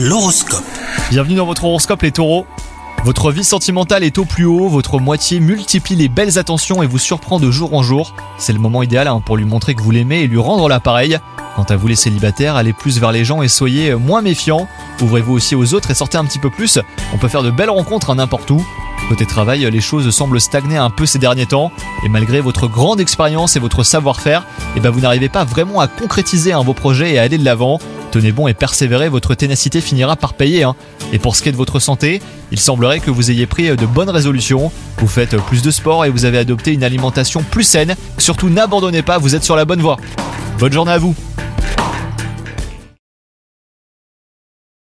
L'horoscope. Bienvenue dans votre horoscope les taureaux. Votre vie sentimentale est au plus haut, votre moitié multiplie les belles attentions et vous surprend de jour en jour. C'est le moment idéal hein, pour lui montrer que vous l'aimez et lui rendre l'appareil. Quant à vous les célibataires, allez plus vers les gens et soyez moins méfiants. Ouvrez-vous aussi aux autres et sortez un petit peu plus. On peut faire de belles rencontres n'importe où. Côté travail, les choses semblent stagner un peu ces derniers temps, et malgré votre grande expérience et votre savoir-faire, eh ben vous n'arrivez pas vraiment à concrétiser hein, vos projets et à aller de l'avant. Tenez bon et persévérez, votre ténacité finira par payer. hein. Et pour ce qui est de votre santé, il semblerait que vous ayez pris de bonnes résolutions. Vous faites plus de sport et vous avez adopté une alimentation plus saine. Surtout n'abandonnez pas, vous êtes sur la bonne voie. Bonne journée à vous